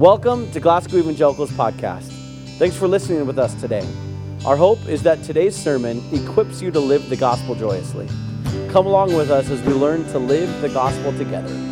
Welcome to Glasgow Evangelicals Podcast. Thanks for listening with us today. Our hope is that today's sermon equips you to live the gospel joyously. Come along with us as we learn to live the gospel together.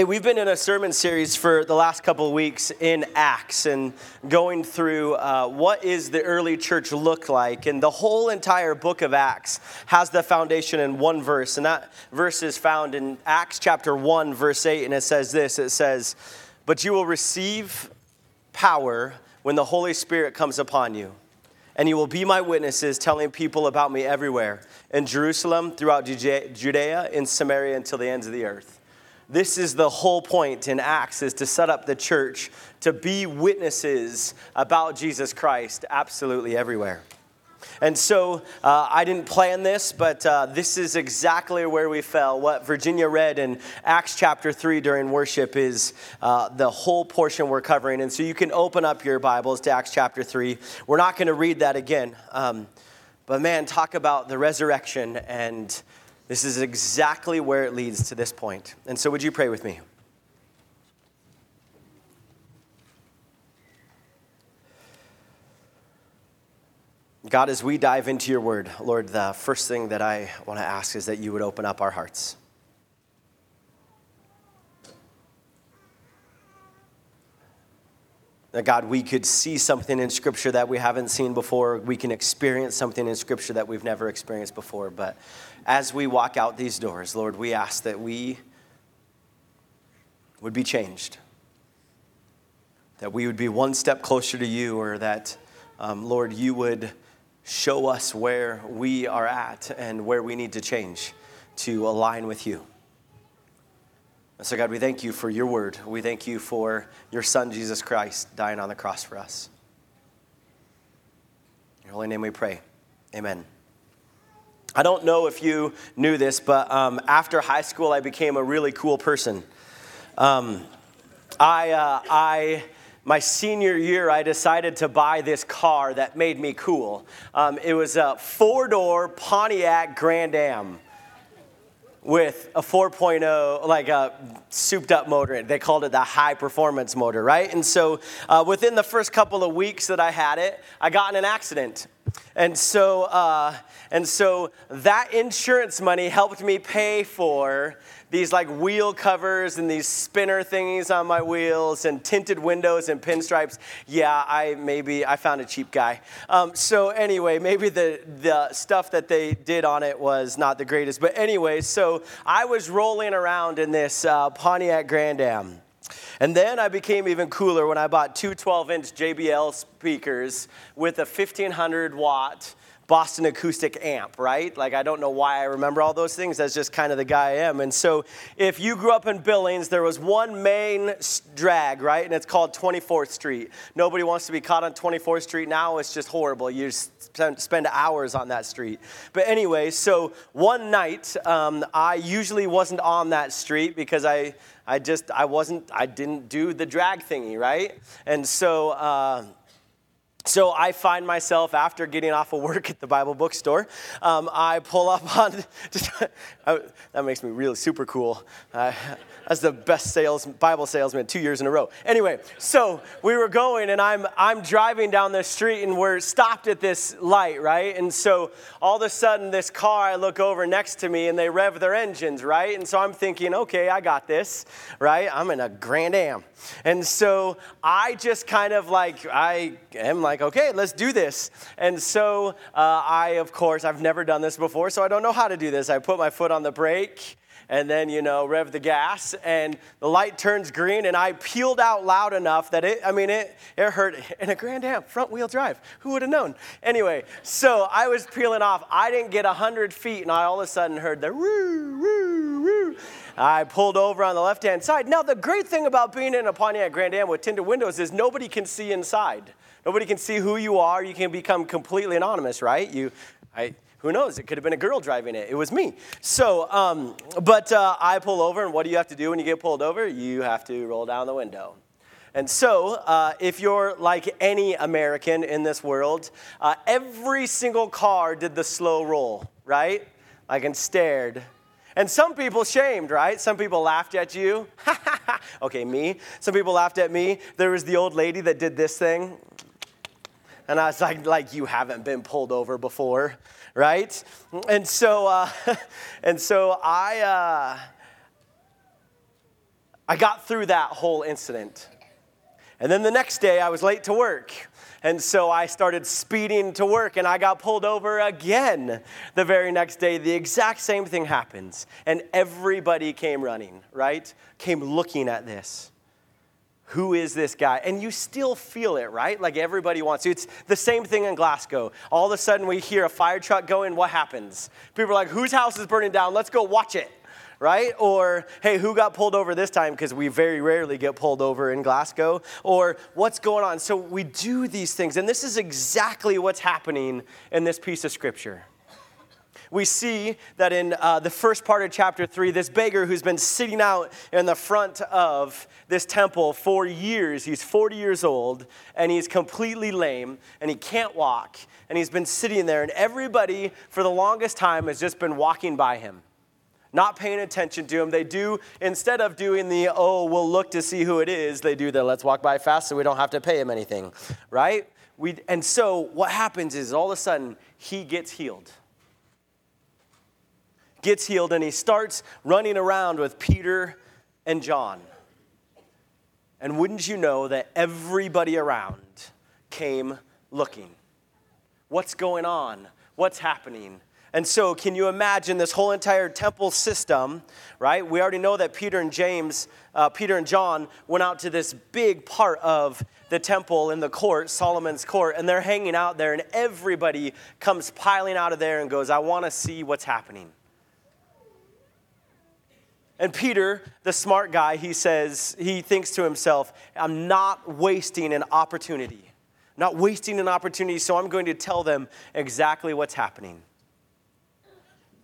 Hey, we've been in a sermon series for the last couple of weeks in Acts and going through uh, what is the early church look like. And the whole entire book of Acts has the foundation in one verse. And that verse is found in Acts chapter 1, verse 8. And it says this it says, But you will receive power when the Holy Spirit comes upon you. And you will be my witnesses, telling people about me everywhere in Jerusalem, throughout Judea, in Samaria, until the ends of the earth. This is the whole point in Acts is to set up the church to be witnesses about Jesus Christ absolutely everywhere. And so uh, I didn't plan this, but uh, this is exactly where we fell. What Virginia read in Acts chapter 3 during worship is uh, the whole portion we're covering. And so you can open up your Bibles to Acts chapter 3. We're not going to read that again. Um, but man, talk about the resurrection and this is exactly where it leads to this point. And so, would you pray with me? God, as we dive into your word, Lord, the first thing that I want to ask is that you would open up our hearts. That God, we could see something in Scripture that we haven't seen before. We can experience something in Scripture that we've never experienced before. But as we walk out these doors, Lord, we ask that we would be changed, that we would be one step closer to you, or that, um, Lord, you would show us where we are at and where we need to change to align with you. So, God, we thank you for your word. We thank you for your Son, Jesus Christ, dying on the cross for us. In your holy name we pray. Amen. I don't know if you knew this, but um, after high school, I became a really cool person. Um, I, uh, I, my senior year, I decided to buy this car that made me cool. Um, it was a four door Pontiac Grand Am with a 4.0, like a souped up motor. They called it the high performance motor, right? And so uh, within the first couple of weeks that I had it, I got in an accident. And so, uh, and so that insurance money helped me pay for these like wheel covers and these spinner thingies on my wheels and tinted windows and pinstripes. Yeah, I maybe I found a cheap guy. Um, so anyway, maybe the the stuff that they did on it was not the greatest. But anyway, so I was rolling around in this uh, Pontiac Grand Am. And then I became even cooler when I bought two 12 inch JBL speakers with a 1500 watt Boston acoustic amp, right? Like, I don't know why I remember all those things. That's just kind of the guy I am. And so, if you grew up in Billings, there was one main drag, right? And it's called 24th Street. Nobody wants to be caught on 24th Street now. It's just horrible. You spend hours on that street. But anyway, so one night, um, I usually wasn't on that street because I, I just, I wasn't, I didn't do the drag thingy, right? And so, uh, so I find myself after getting off of work at the Bible bookstore, um, I pull up on. Just, that makes me really super cool. Uh, that's the best sales Bible salesman two years in a row. Anyway, so we were going, and I'm I'm driving down the street, and we're stopped at this light, right? And so all of a sudden, this car, I look over next to me, and they rev their engines, right? And so I'm thinking, okay, I got this, right? I'm in a Grand Am, and so I just kind of like I am like, okay, let's do this. And so uh, I, of course, I've never done this before, so I don't know how to do this. I put my foot on the brake and then, you know, rev the gas, and the light turns green, and I peeled out loud enough that it, I mean, it, it hurt in a Grand Am, front wheel drive. Who would have known? Anyway, so I was peeling off. I didn't get 100 feet, and I all of a sudden heard the woo, woo, woo. I pulled over on the left hand side. Now, the great thing about being in a Pontiac Grand Am with tinted windows is nobody can see inside. Nobody can see who you are. You can become completely anonymous, right? You, I, who knows? It could have been a girl driving it. It was me. So, um, but uh, I pull over, and what do you have to do when you get pulled over? You have to roll down the window. And so, uh, if you're like any American in this world, uh, every single car did the slow roll, right? Like and stared. And some people shamed, right? Some people laughed at you. okay, me. Some people laughed at me. There was the old lady that did this thing. And I was like, like you haven't been pulled over before, right? And so, uh, and so I, uh, I got through that whole incident. And then the next day, I was late to work. And so I started speeding to work and I got pulled over again the very next day. The exact same thing happens. And everybody came running, right? Came looking at this. Who is this guy? And you still feel it, right? Like everybody wants to. It's the same thing in Glasgow. All of a sudden, we hear a fire truck going. What happens? People are like, whose house is burning down? Let's go watch it right? Or, hey, who got pulled over this time? Because we very rarely get pulled over in Glasgow. Or, what's going on? So we do these things, and this is exactly what's happening in this piece of scripture. We see that in uh, the first part of chapter 3, this beggar who's been sitting out in the front of this temple for years, he's 40 years old, and he's completely lame, and he can't walk, and he's been sitting there, and everybody for the longest time has just been walking by him not paying attention to him. They do, instead of doing the, oh, we'll look to see who it is, they do the let's walk by fast so we don't have to pay him anything, right? We, and so what happens is all of a sudden he gets healed. Gets healed and he starts running around with Peter and John. And wouldn't you know that everybody around came looking? What's going on? What's happening? And so, can you imagine this whole entire temple system, right? We already know that Peter and James, uh, Peter and John went out to this big part of the temple in the court, Solomon's court, and they're hanging out there, and everybody comes piling out of there and goes, I want to see what's happening. And Peter, the smart guy, he says, he thinks to himself, I'm not wasting an opportunity. not wasting an opportunity, so I'm going to tell them exactly what's happening.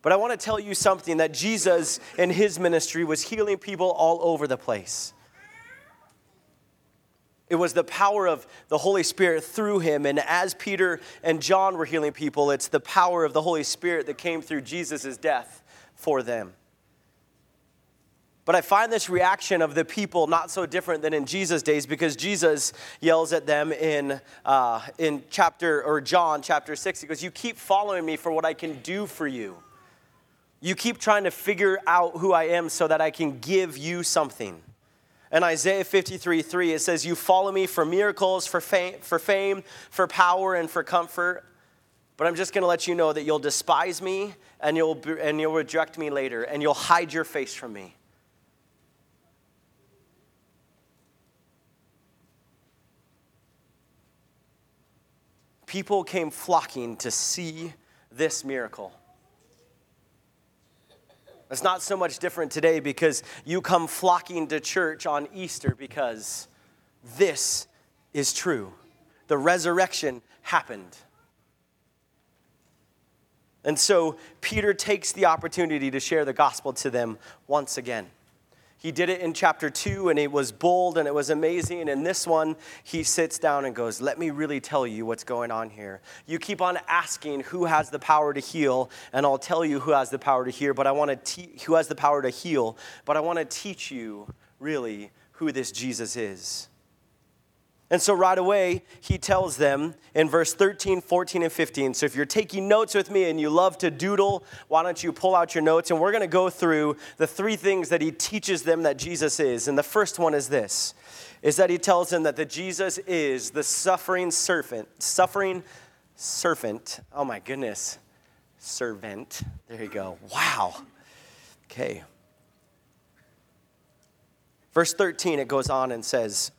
But I want to tell you something that Jesus in his ministry was healing people all over the place. It was the power of the Holy Spirit through him. And as Peter and John were healing people, it's the power of the Holy Spirit that came through Jesus' death for them. But I find this reaction of the people not so different than in Jesus' days because Jesus yells at them in, uh, in chapter, or John chapter 6. He goes, You keep following me for what I can do for you. You keep trying to figure out who I am so that I can give you something. In Isaiah 53 3, it says, You follow me for miracles, for fame, for, fame, for power, and for comfort. But I'm just going to let you know that you'll despise me and you'll, and you'll reject me later, and you'll hide your face from me. People came flocking to see this miracle. It's not so much different today because you come flocking to church on Easter because this is true. The resurrection happened. And so Peter takes the opportunity to share the gospel to them once again. He did it in chapter two, and it was bold and it was amazing. And this one, he sits down and goes, Let me really tell you what's going on here. You keep on asking who has the power to heal, and I'll tell you who has the power to heal, but I want to te- who has the power to heal, but I want to teach you really who this Jesus is. And so, right away, he tells them in verse 13, 14, and 15. So, if you're taking notes with me and you love to doodle, why don't you pull out your notes? And we're going to go through the three things that he teaches them that Jesus is. And the first one is this is that he tells them that the Jesus is the suffering servant, suffering servant. Oh my goodness. Servant. There you go. Wow. Okay. Verse 13, it goes on and says,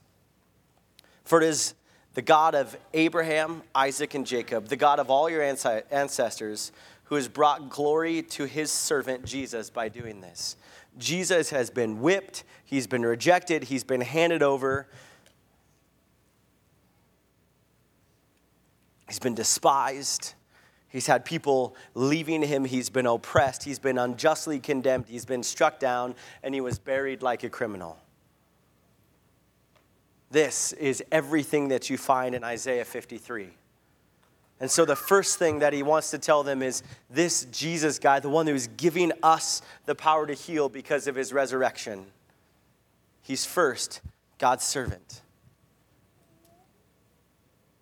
for it is the God of Abraham, Isaac, and Jacob, the God of all your ancestors, who has brought glory to his servant Jesus by doing this. Jesus has been whipped, he's been rejected, he's been handed over, he's been despised. He's had people leaving him. He's been oppressed. He's been unjustly condemned. He's been struck down, and he was buried like a criminal. This is everything that you find in Isaiah 53. And so the first thing that he wants to tell them is this Jesus guy, the one who's giving us the power to heal because of his resurrection, he's first God's servant.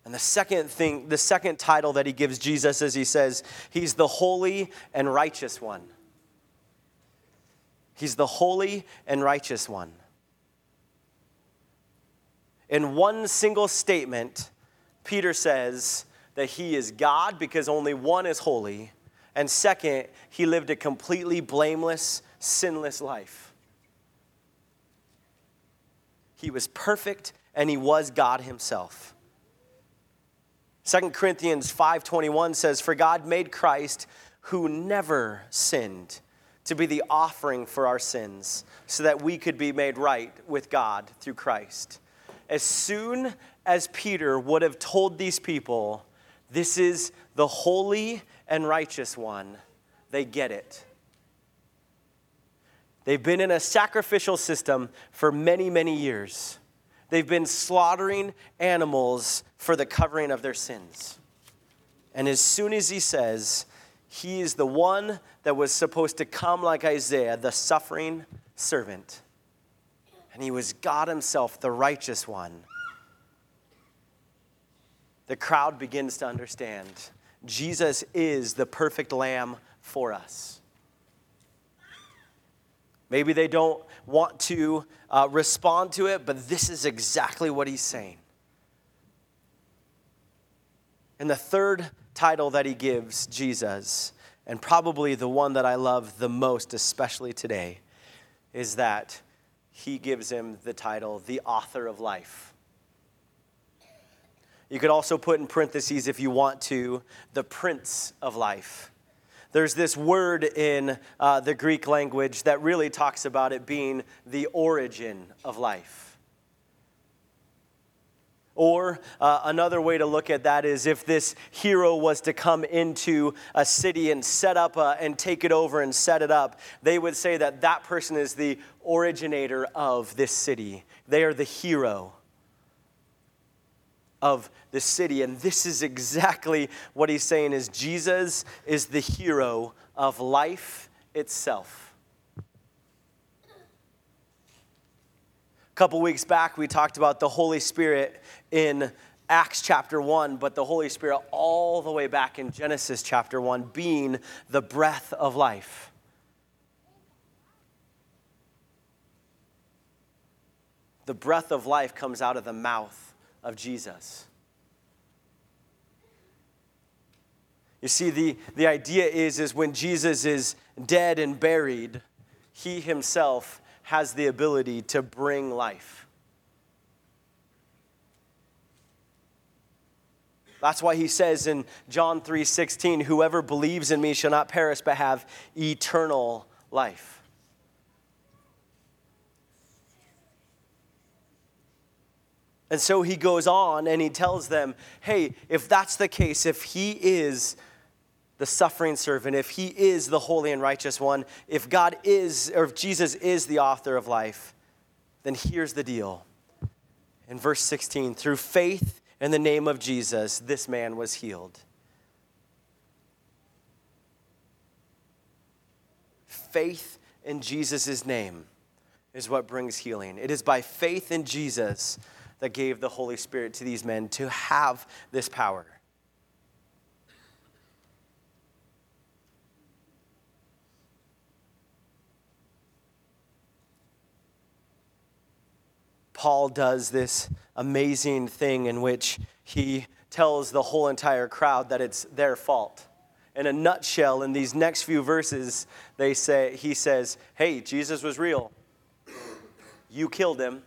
And the second thing, the second title that he gives Jesus is he says, He's the holy and righteous one. He's the holy and righteous one. In one single statement, Peter says that he is God because only one is holy. And second, he lived a completely blameless, sinless life. He was perfect and he was God himself. 2 Corinthians 5:21 says for God made Christ who never sinned to be the offering for our sins so that we could be made right with God through Christ. As soon as Peter would have told these people, this is the holy and righteous one, they get it. They've been in a sacrificial system for many, many years. They've been slaughtering animals for the covering of their sins. And as soon as he says, he is the one that was supposed to come like Isaiah, the suffering servant, and he was God himself, the righteous one, the crowd begins to understand Jesus is the perfect lamb for us. Maybe they don't want to uh, respond to it, but this is exactly what he's saying. And the third title that he gives Jesus, and probably the one that I love the most, especially today, is that he gives him the title, the author of life. You could also put in parentheses, if you want to, the prince of life. There's this word in uh, the Greek language that really talks about it being the origin of life. Or uh, another way to look at that is if this hero was to come into a city and set up a, and take it over and set it up, they would say that that person is the originator of this city. They are the hero of the city. And this is exactly what he's saying is Jesus is the hero of life itself. A couple weeks back, we talked about the Holy Spirit in Acts chapter 1, but the Holy Spirit all the way back in Genesis chapter 1 being the breath of life. The breath of life comes out of the mouth of Jesus. You see, the, the idea is, is when Jesus is dead and buried, he himself has the ability to bring life. That's why he says in John 3:16, whoever believes in me shall not perish but have eternal life. And so he goes on and he tells them, hey, if that's the case, if he is the suffering servant, if he is the holy and righteous one, if God is, or if Jesus is the author of life, then here's the deal. In verse 16, through faith in the name of Jesus, this man was healed. Faith in Jesus' name is what brings healing. It is by faith in Jesus that gave the Holy Spirit to these men to have this power. Paul does this amazing thing in which he tells the whole entire crowd that it's their fault. In a nutshell, in these next few verses, they say, he says, Hey, Jesus was real. You killed him.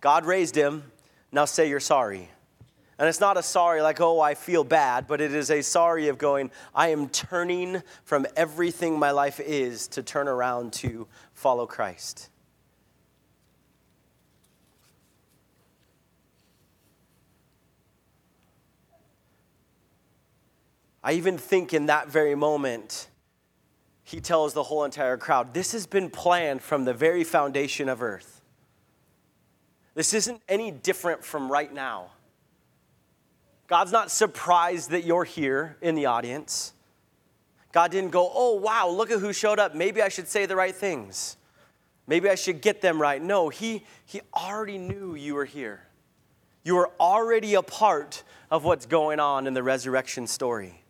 God raised him. Now say you're sorry. And it's not a sorry like, oh, I feel bad, but it is a sorry of going, I am turning from everything my life is to turn around to follow Christ. I even think in that very moment, he tells the whole entire crowd, This has been planned from the very foundation of earth. This isn't any different from right now. God's not surprised that you're here in the audience. God didn't go, oh, wow, look at who showed up. Maybe I should say the right things. Maybe I should get them right. No, he, he already knew you were here. You were already a part of what's going on in the resurrection story.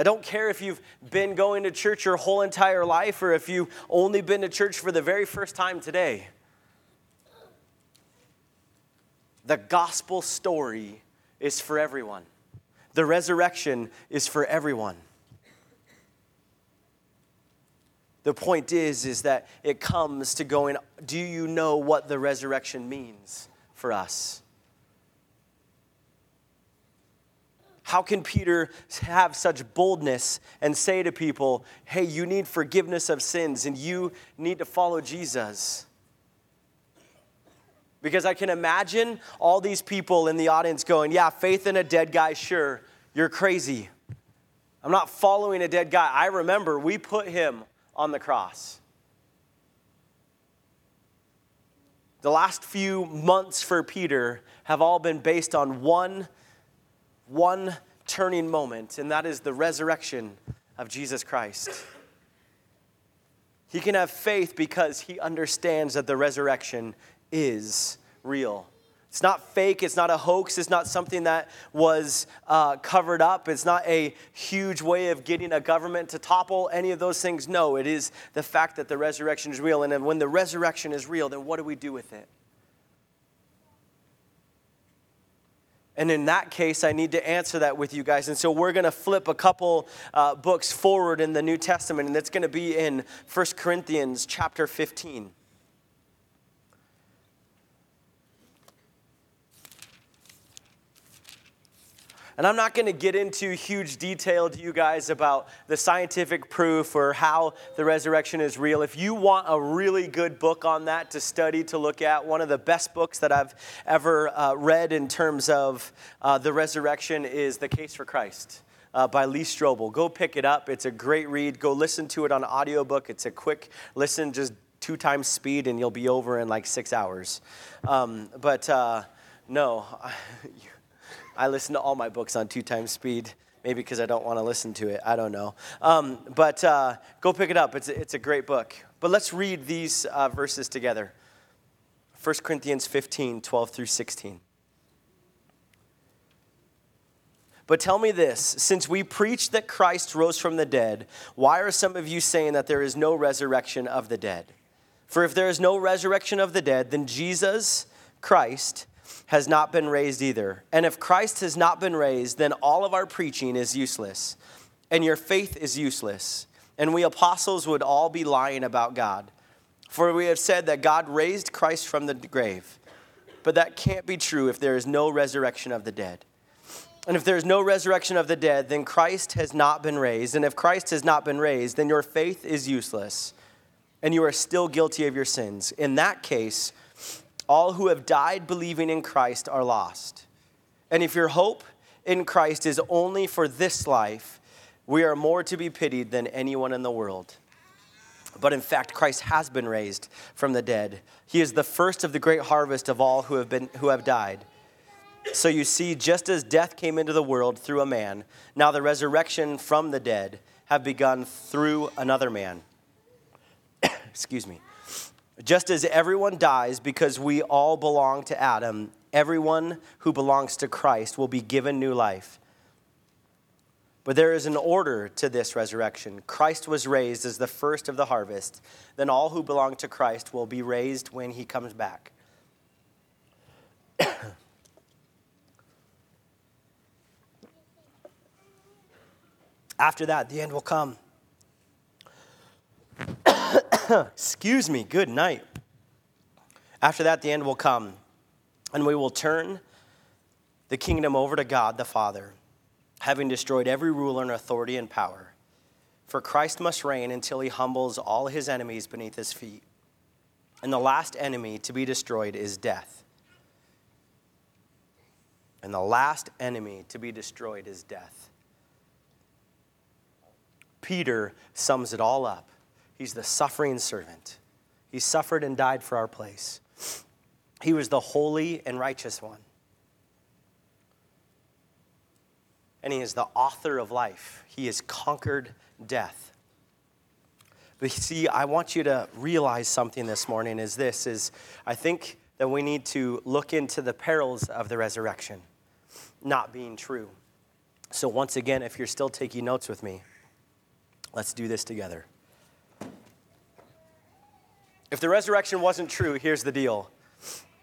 I don't care if you've been going to church your whole entire life or if you've only been to church for the very first time today. The gospel story is for everyone. The resurrection is for everyone. The point is is that it comes to going do you know what the resurrection means for us? How can Peter have such boldness and say to people, hey, you need forgiveness of sins and you need to follow Jesus? Because I can imagine all these people in the audience going, yeah, faith in a dead guy, sure, you're crazy. I'm not following a dead guy. I remember we put him on the cross. The last few months for Peter have all been based on one one turning moment, and that is the resurrection of Jesus Christ. He can have faith because he understands that the resurrection is real. It's not fake, it's not a hoax, it's not something that was uh, covered up, it's not a huge way of getting a government to topple any of those things. No, it is the fact that the resurrection is real. And when the resurrection is real, then what do we do with it? And in that case, I need to answer that with you guys. And so we're going to flip a couple uh, books forward in the New Testament, and it's going to be in 1 Corinthians chapter 15. And I'm not going to get into huge detail to you guys about the scientific proof or how the resurrection is real. If you want a really good book on that to study, to look at, one of the best books that I've ever uh, read in terms of uh, the resurrection is The Case for Christ. Uh, by Lee Strobel. Go pick it up. It's a great read. Go listen to it on audiobook. It's a quick listen, just two times speed, and you'll be over in like six hours. Um, but uh, no, I listen to all my books on two times speed. Maybe because I don't want to listen to it. I don't know. Um, but uh, go pick it up. It's a, it's a great book. But let's read these uh, verses together 1 Corinthians 15, 12 through 16. But tell me this since we preach that Christ rose from the dead, why are some of you saying that there is no resurrection of the dead? For if there is no resurrection of the dead, then Jesus, Christ, has not been raised either. And if Christ has not been raised, then all of our preaching is useless, and your faith is useless. And we apostles would all be lying about God. For we have said that God raised Christ from the grave. But that can't be true if there is no resurrection of the dead. And if there is no resurrection of the dead, then Christ has not been raised. And if Christ has not been raised, then your faith is useless, and you are still guilty of your sins. In that case, all who have died believing in Christ are lost. And if your hope in Christ is only for this life, we are more to be pitied than anyone in the world. But in fact, Christ has been raised from the dead. He is the first of the great harvest of all who have, been, who have died. So you see, just as death came into the world through a man, now the resurrection from the dead have begun through another man. Excuse me. Just as everyone dies because we all belong to Adam, everyone who belongs to Christ will be given new life. But there is an order to this resurrection. Christ was raised as the first of the harvest. Then all who belong to Christ will be raised when he comes back. After that, the end will come. Excuse me, good night. After that, the end will come, and we will turn the kingdom over to God the Father, having destroyed every ruler and authority and power. For Christ must reign until he humbles all his enemies beneath his feet. And the last enemy to be destroyed is death. And the last enemy to be destroyed is death. Peter sums it all up He's the suffering servant. He suffered and died for our place. He was the holy and righteous one. and He is the author of life. He has conquered death. But see, I want you to realize something this morning is this is I think that we need to look into the perils of the resurrection not being true. So once again, if you're still taking notes with me, let's do this together. If the resurrection wasn't true, here's the deal.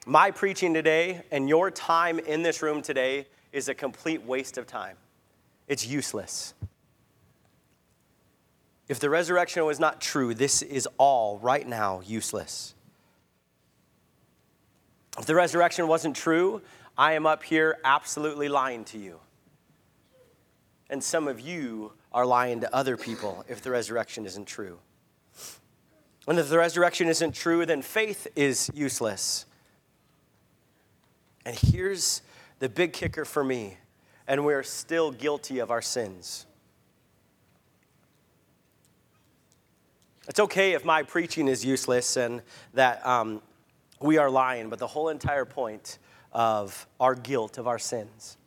My preaching today and your time in this room today is a complete waste of time. It's useless. If the resurrection was not true, this is all right now useless. If the resurrection wasn't true, I am up here absolutely lying to you. And some of you are lying to other people if the resurrection isn't true. And if the resurrection isn't true, then faith is useless. And here's the big kicker for me, and we're still guilty of our sins. It's okay if my preaching is useless and that um, we are lying, but the whole entire point of our guilt, of our sins.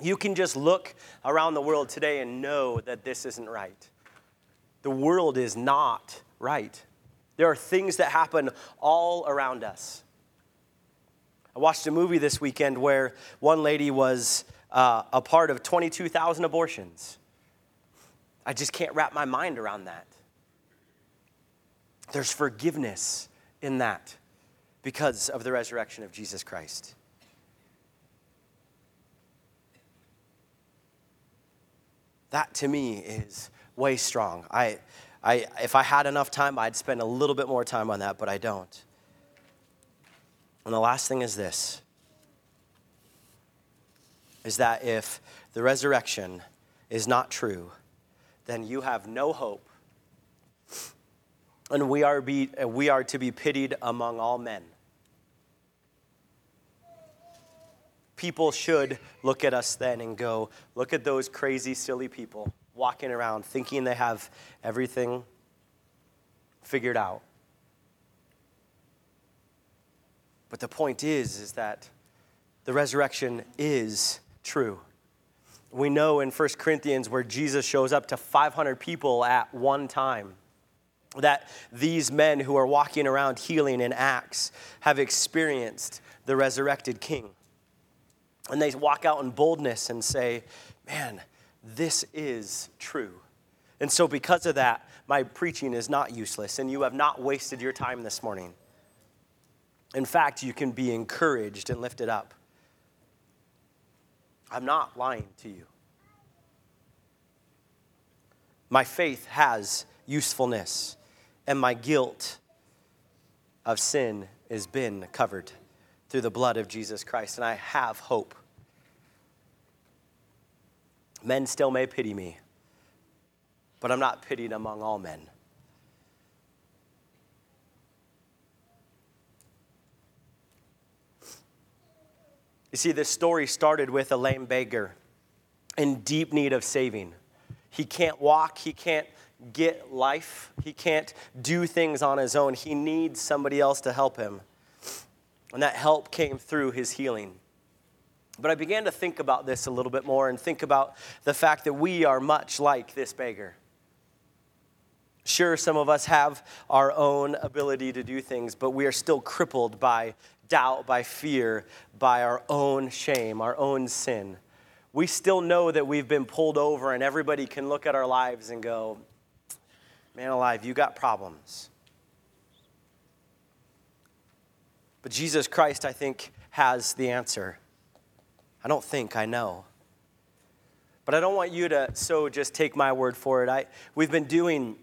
You can just look around the world today and know that this isn't right. The world is not right. There are things that happen all around us. I watched a movie this weekend where one lady was uh, a part of 22,000 abortions. I just can't wrap my mind around that. There's forgiveness in that because of the resurrection of Jesus Christ. That to me is way strong. I, I, if I had enough time, I'd spend a little bit more time on that, but I don't. And the last thing is this is that if the resurrection is not true, then you have no hope and we are, be, we are to be pitied among all men. People should look at us then and go, look at those crazy, silly people walking around thinking they have everything figured out. But the point is, is that the resurrection is true. We know in 1 Corinthians where Jesus shows up to 500 people at one time that these men who are walking around healing in Acts have experienced the resurrected king. And they walk out in boldness and say, Man, this is true. And so, because of that, my preaching is not useless, and you have not wasted your time this morning. In fact, you can be encouraged and lifted up. I'm not lying to you. My faith has usefulness and my guilt of sin has been covered through the blood of Jesus Christ, and I have hope. Men still may pity me, but I'm not pitied among all men. You see, this story started with a lame beggar in deep need of saving. He can't walk, he can't get life. He can't do things on his own. He needs somebody else to help him. And that help came through his healing. But I began to think about this a little bit more and think about the fact that we are much like this beggar. Sure, some of us have our own ability to do things, but we are still crippled by doubt, by fear, by our own shame, our own sin. We still know that we've been pulled over, and everybody can look at our lives and go, man alive, you got problems. But Jesus Christ, I think, has the answer. I don't think, I know. But I don't want you to so just take my word for it. I, we've been doing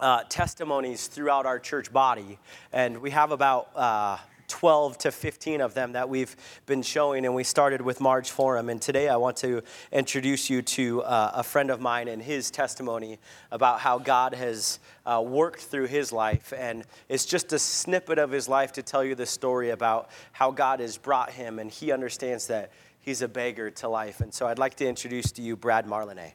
uh, testimonies throughout our church body, and we have about uh, 12 to 15 of them that we've been showing, and we started with Marge Forum. And today I want to introduce you to uh, a friend of mine and his testimony about how God has uh, worked through his life. And it's just a snippet of his life to tell you the story about how God has brought him, and he understands that he's a beggar to life. And so I'd like to introduce to you Brad Marlene.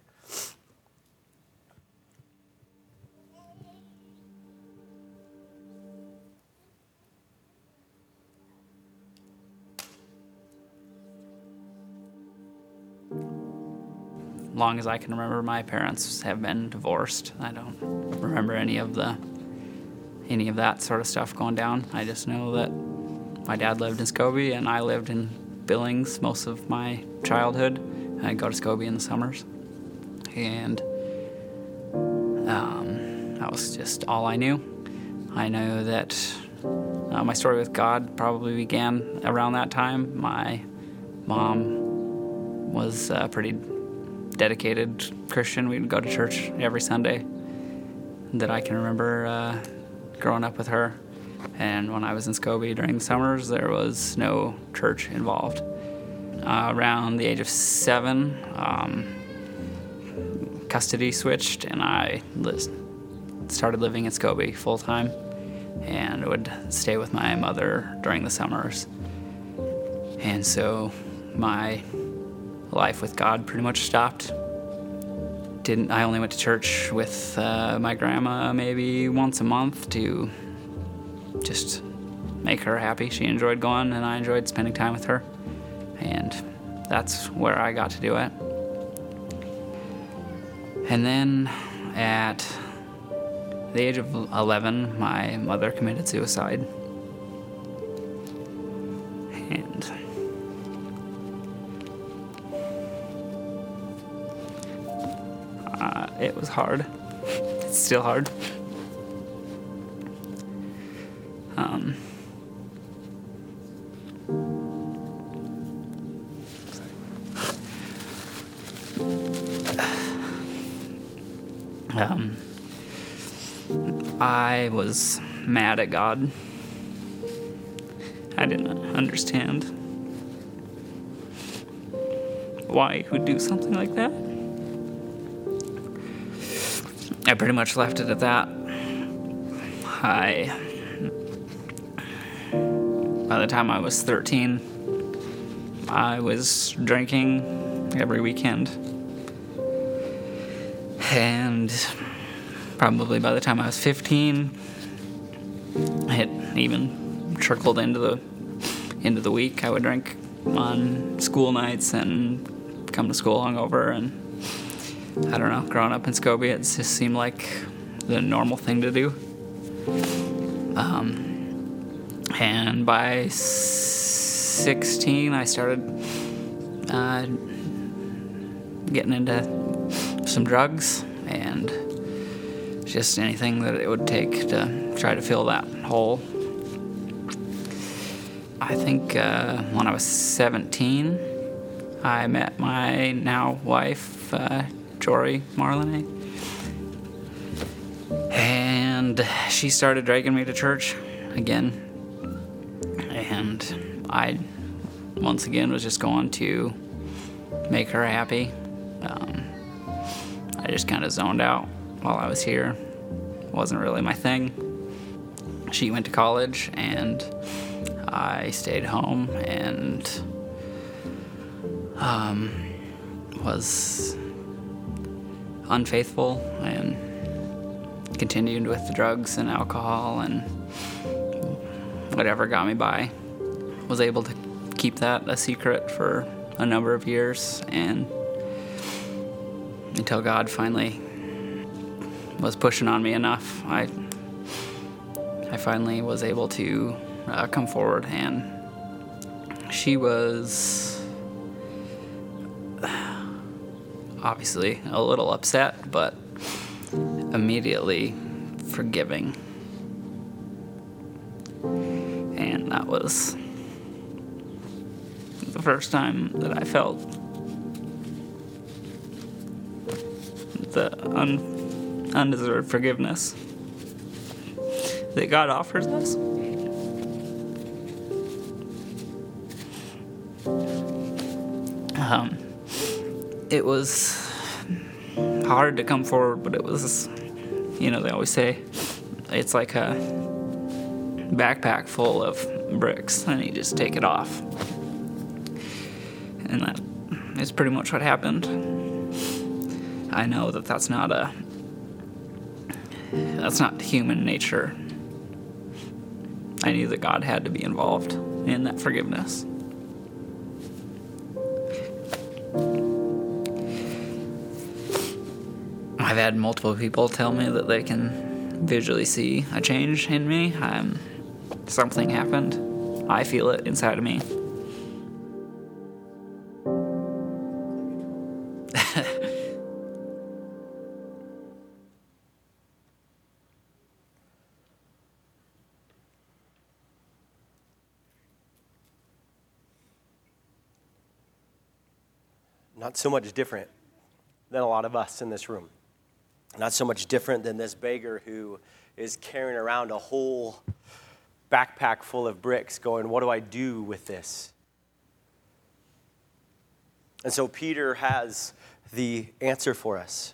long as I can remember, my parents have been divorced. I don't remember any of the any of that sort of stuff going down. I just know that my dad lived in Scobey and I lived in Billings most of my childhood. I'd go to Scobey in the summers, and um, that was just all I knew. I know that uh, my story with God probably began around that time. My mom was a pretty dedicated Christian. We'd go to church every Sunday that I can remember uh, growing up with her. And when I was in Scobey during the summers, there was no church involved. Uh, around the age of seven, um, custody switched, and I started living in Scobey full time and would stay with my mother during the summers. And so my life with God pretty much stopped. Didn't I only went to church with uh, my grandma maybe once a month to just make her happy. She enjoyed going, and I enjoyed spending time with her, and that's where I got to do it. And then at the age of 11, my mother committed suicide. And uh, it was hard. It's still hard. Um, um, I was mad at God. I didn't understand why he would do something like that. I pretty much left it at that. I. By the time I was 13, I was drinking every weekend. And probably by the time I was 15, it even trickled into the into the week. I would drink on school nights and come to school hungover, and I don't know. Growing up in Scobey, it just seemed like the normal thing to do. Um, and by 16, I started uh, getting into some drugs and just anything that it would take to try to fill that hole. I think uh, when I was 17, I met my now wife, uh, Jory Marlene. And she started dragging me to church again. And I, once again, was just going to make her happy. Um, I just kind of zoned out while I was here. It wasn't really my thing. She went to college and I stayed home and um, was unfaithful and continued with the drugs and alcohol and whatever got me by. Was able to keep that a secret for a number of years and until God finally was pushing on me enough, I I finally was able to uh, come forward, and she was obviously a little upset, but immediately forgiving, and that was the first time that I felt the un undeserved forgiveness that God offers us. Um, it was hard to come forward, but it was, you know, they always say it's like a backpack full of bricks, and you just take it off. And that is pretty much what happened. I know that that's not a that's not human nature. I knew that God had to be involved in that forgiveness. I've had multiple people tell me that they can visually see a change in me. Um, something happened. I feel it inside of me. Not so much different than a lot of us in this room. Not so much different than this beggar who is carrying around a whole backpack full of bricks, going, What do I do with this? And so Peter has the answer for us.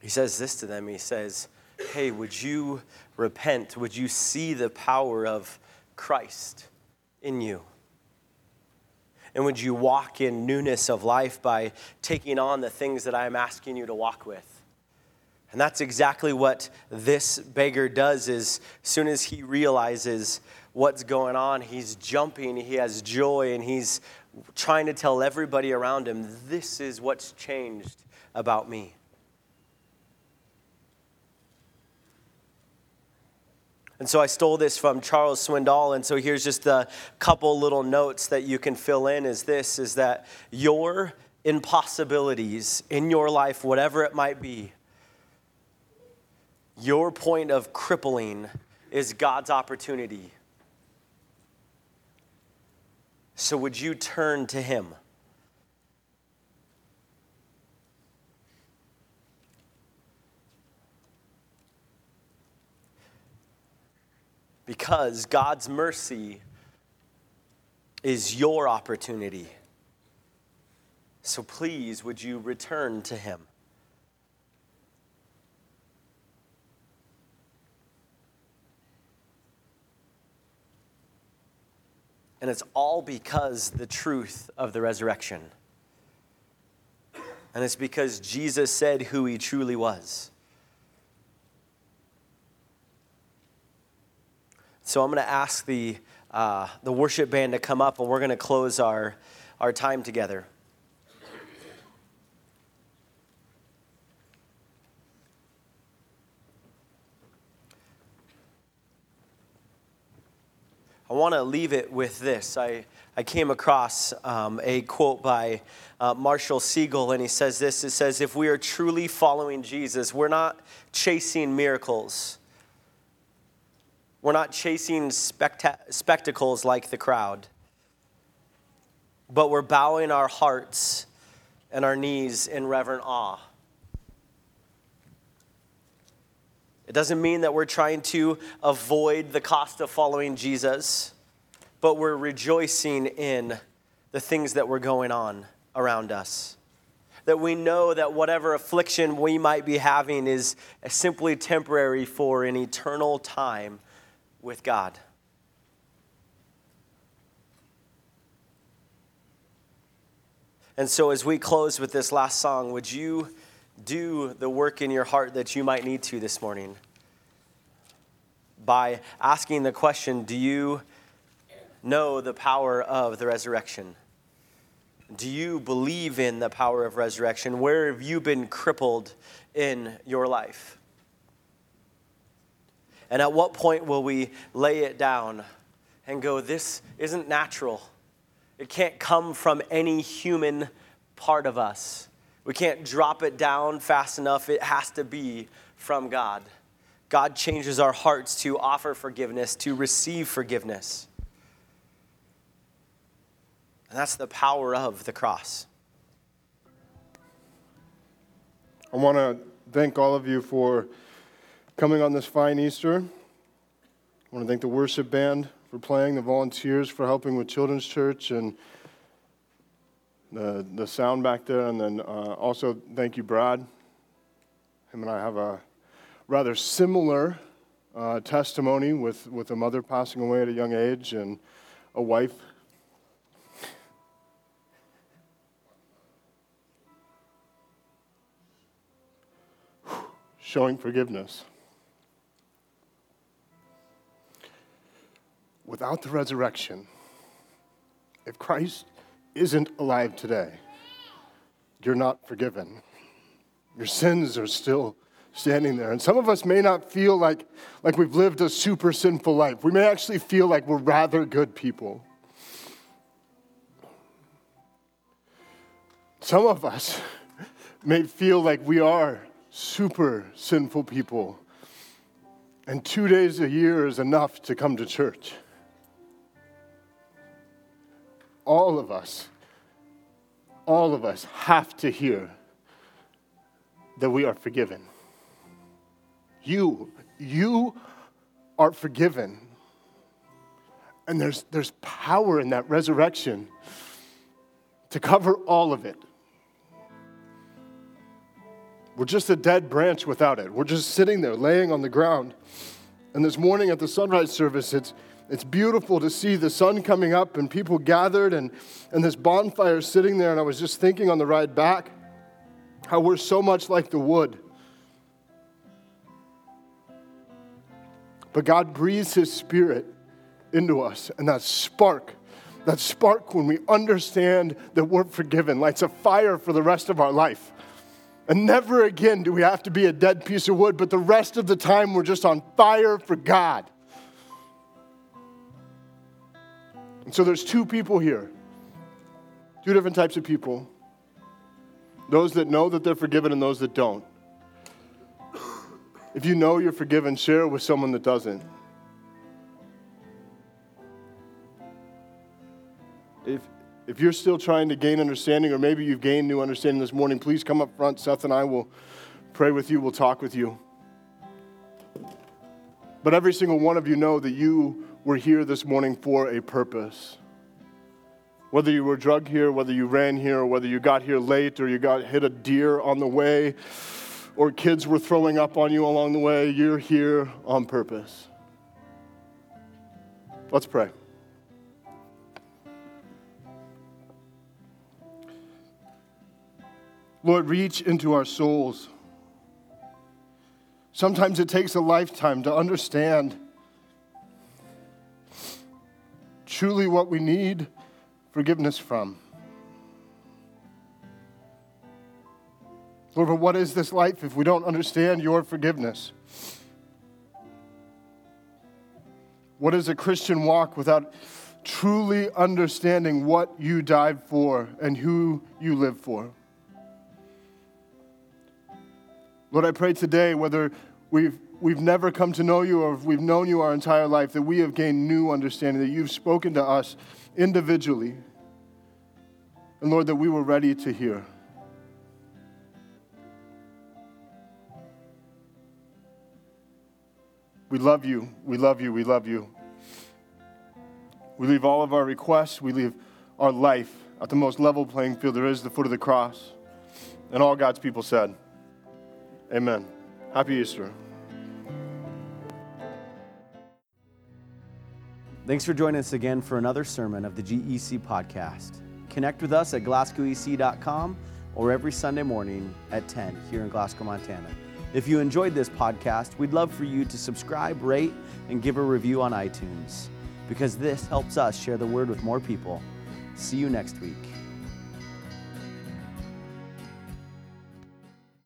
He says this to them. He says, Hey, would you repent? Would you see the power of Christ in you? And would you walk in newness of life by taking on the things that I am asking you to walk with? And that's exactly what this beggar does is as soon as he realizes what's going on, he's jumping, he has joy, and he's trying to tell everybody around him, this is what's changed about me. And so I stole this from Charles Swindoll. And so here's just a couple little notes that you can fill in is this is that your impossibilities in your life, whatever it might be, your point of crippling is God's opportunity. So would you turn to Him? Because God's mercy is your opportunity. So please, would you return to Him? And it's all because the truth of the resurrection. And it's because Jesus said who he truly was. So I'm going to ask the, uh, the worship band to come up and we're going to close our, our time together. I want to leave it with this. I, I came across um, a quote by uh, Marshall Segal, and he says this It says, If we are truly following Jesus, we're not chasing miracles we're not chasing specta- spectacles like the crowd, but we're bowing our hearts and our knees in reverent awe. It doesn't mean that we're trying to avoid the cost of following Jesus, but we're rejoicing in the things that were going on around us. That we know that whatever affliction we might be having is simply temporary for an eternal time with God. And so, as we close with this last song, would you do the work in your heart that you might need to this morning? By asking the question Do you know the power of the resurrection? Do you believe in the power of resurrection? Where have you been crippled in your life? And at what point will we lay it down and go, this isn't natural? It can't come from any human part of us. We can't drop it down fast enough. It has to be from God. God changes our hearts to offer forgiveness, to receive forgiveness. And that's the power of the cross. I want to thank all of you for coming on this fine Easter. I want to thank the worship band for playing, the volunteers for helping with Children's Church, and the, the sound back there. And then uh, also thank you, Brad. Him and I have a rather similar uh, testimony with, with a mother passing away at a young age and a wife showing forgiveness. Without the resurrection, if Christ isn't alive today, you're not forgiven. Your sins are still standing there. And some of us may not feel like, like we've lived a super sinful life. We may actually feel like we're rather good people. Some of us may feel like we are super sinful people, and two days a year is enough to come to church. All of us, all of us have to hear that we are forgiven. You, you are forgiven. And there's, there's power in that resurrection to cover all of it. We're just a dead branch without it. We're just sitting there, laying on the ground. And this morning at the sunrise service, it's, it's beautiful to see the sun coming up and people gathered and, and this bonfire sitting there. And I was just thinking on the ride back how we're so much like the wood. But God breathes His Spirit into us, and that spark, that spark when we understand that we're forgiven, lights a fire for the rest of our life. And never again do we have to be a dead piece of wood, but the rest of the time we're just on fire for God. And so there's two people here, two different types of people those that know that they're forgiven and those that don't. If you know you're forgiven, share it with someone that doesn't. If, if you're still trying to gain understanding, or maybe you've gained new understanding this morning, please come up front. Seth and I will pray with you, we'll talk with you. But every single one of you know that you were here this morning for a purpose. Whether you were drugged here, whether you ran here, whether you got here late, or you got hit a deer on the way, or kids were throwing up on you along the way, you're here on purpose. Let's pray. Lord, reach into our souls. Sometimes it takes a lifetime to understand truly what we need forgiveness from. Lord, what is this life if we don't understand your forgiveness? What is a Christian walk without truly understanding what you died for and who you live for? Lord, I pray today, whether we've, we've never come to know you or we've known you our entire life, that we have gained new understanding, that you've spoken to us individually. And Lord, that we were ready to hear. We love you. We love you. We love you. We leave all of our requests, we leave our life at the most level playing field there is, the foot of the cross. And all God's people said, Amen. Happy Easter. Thanks for joining us again for another sermon of the GEC podcast. Connect with us at glasgowec.com or every Sunday morning at 10 here in Glasgow, Montana. If you enjoyed this podcast, we'd love for you to subscribe, rate, and give a review on iTunes because this helps us share the word with more people. See you next week.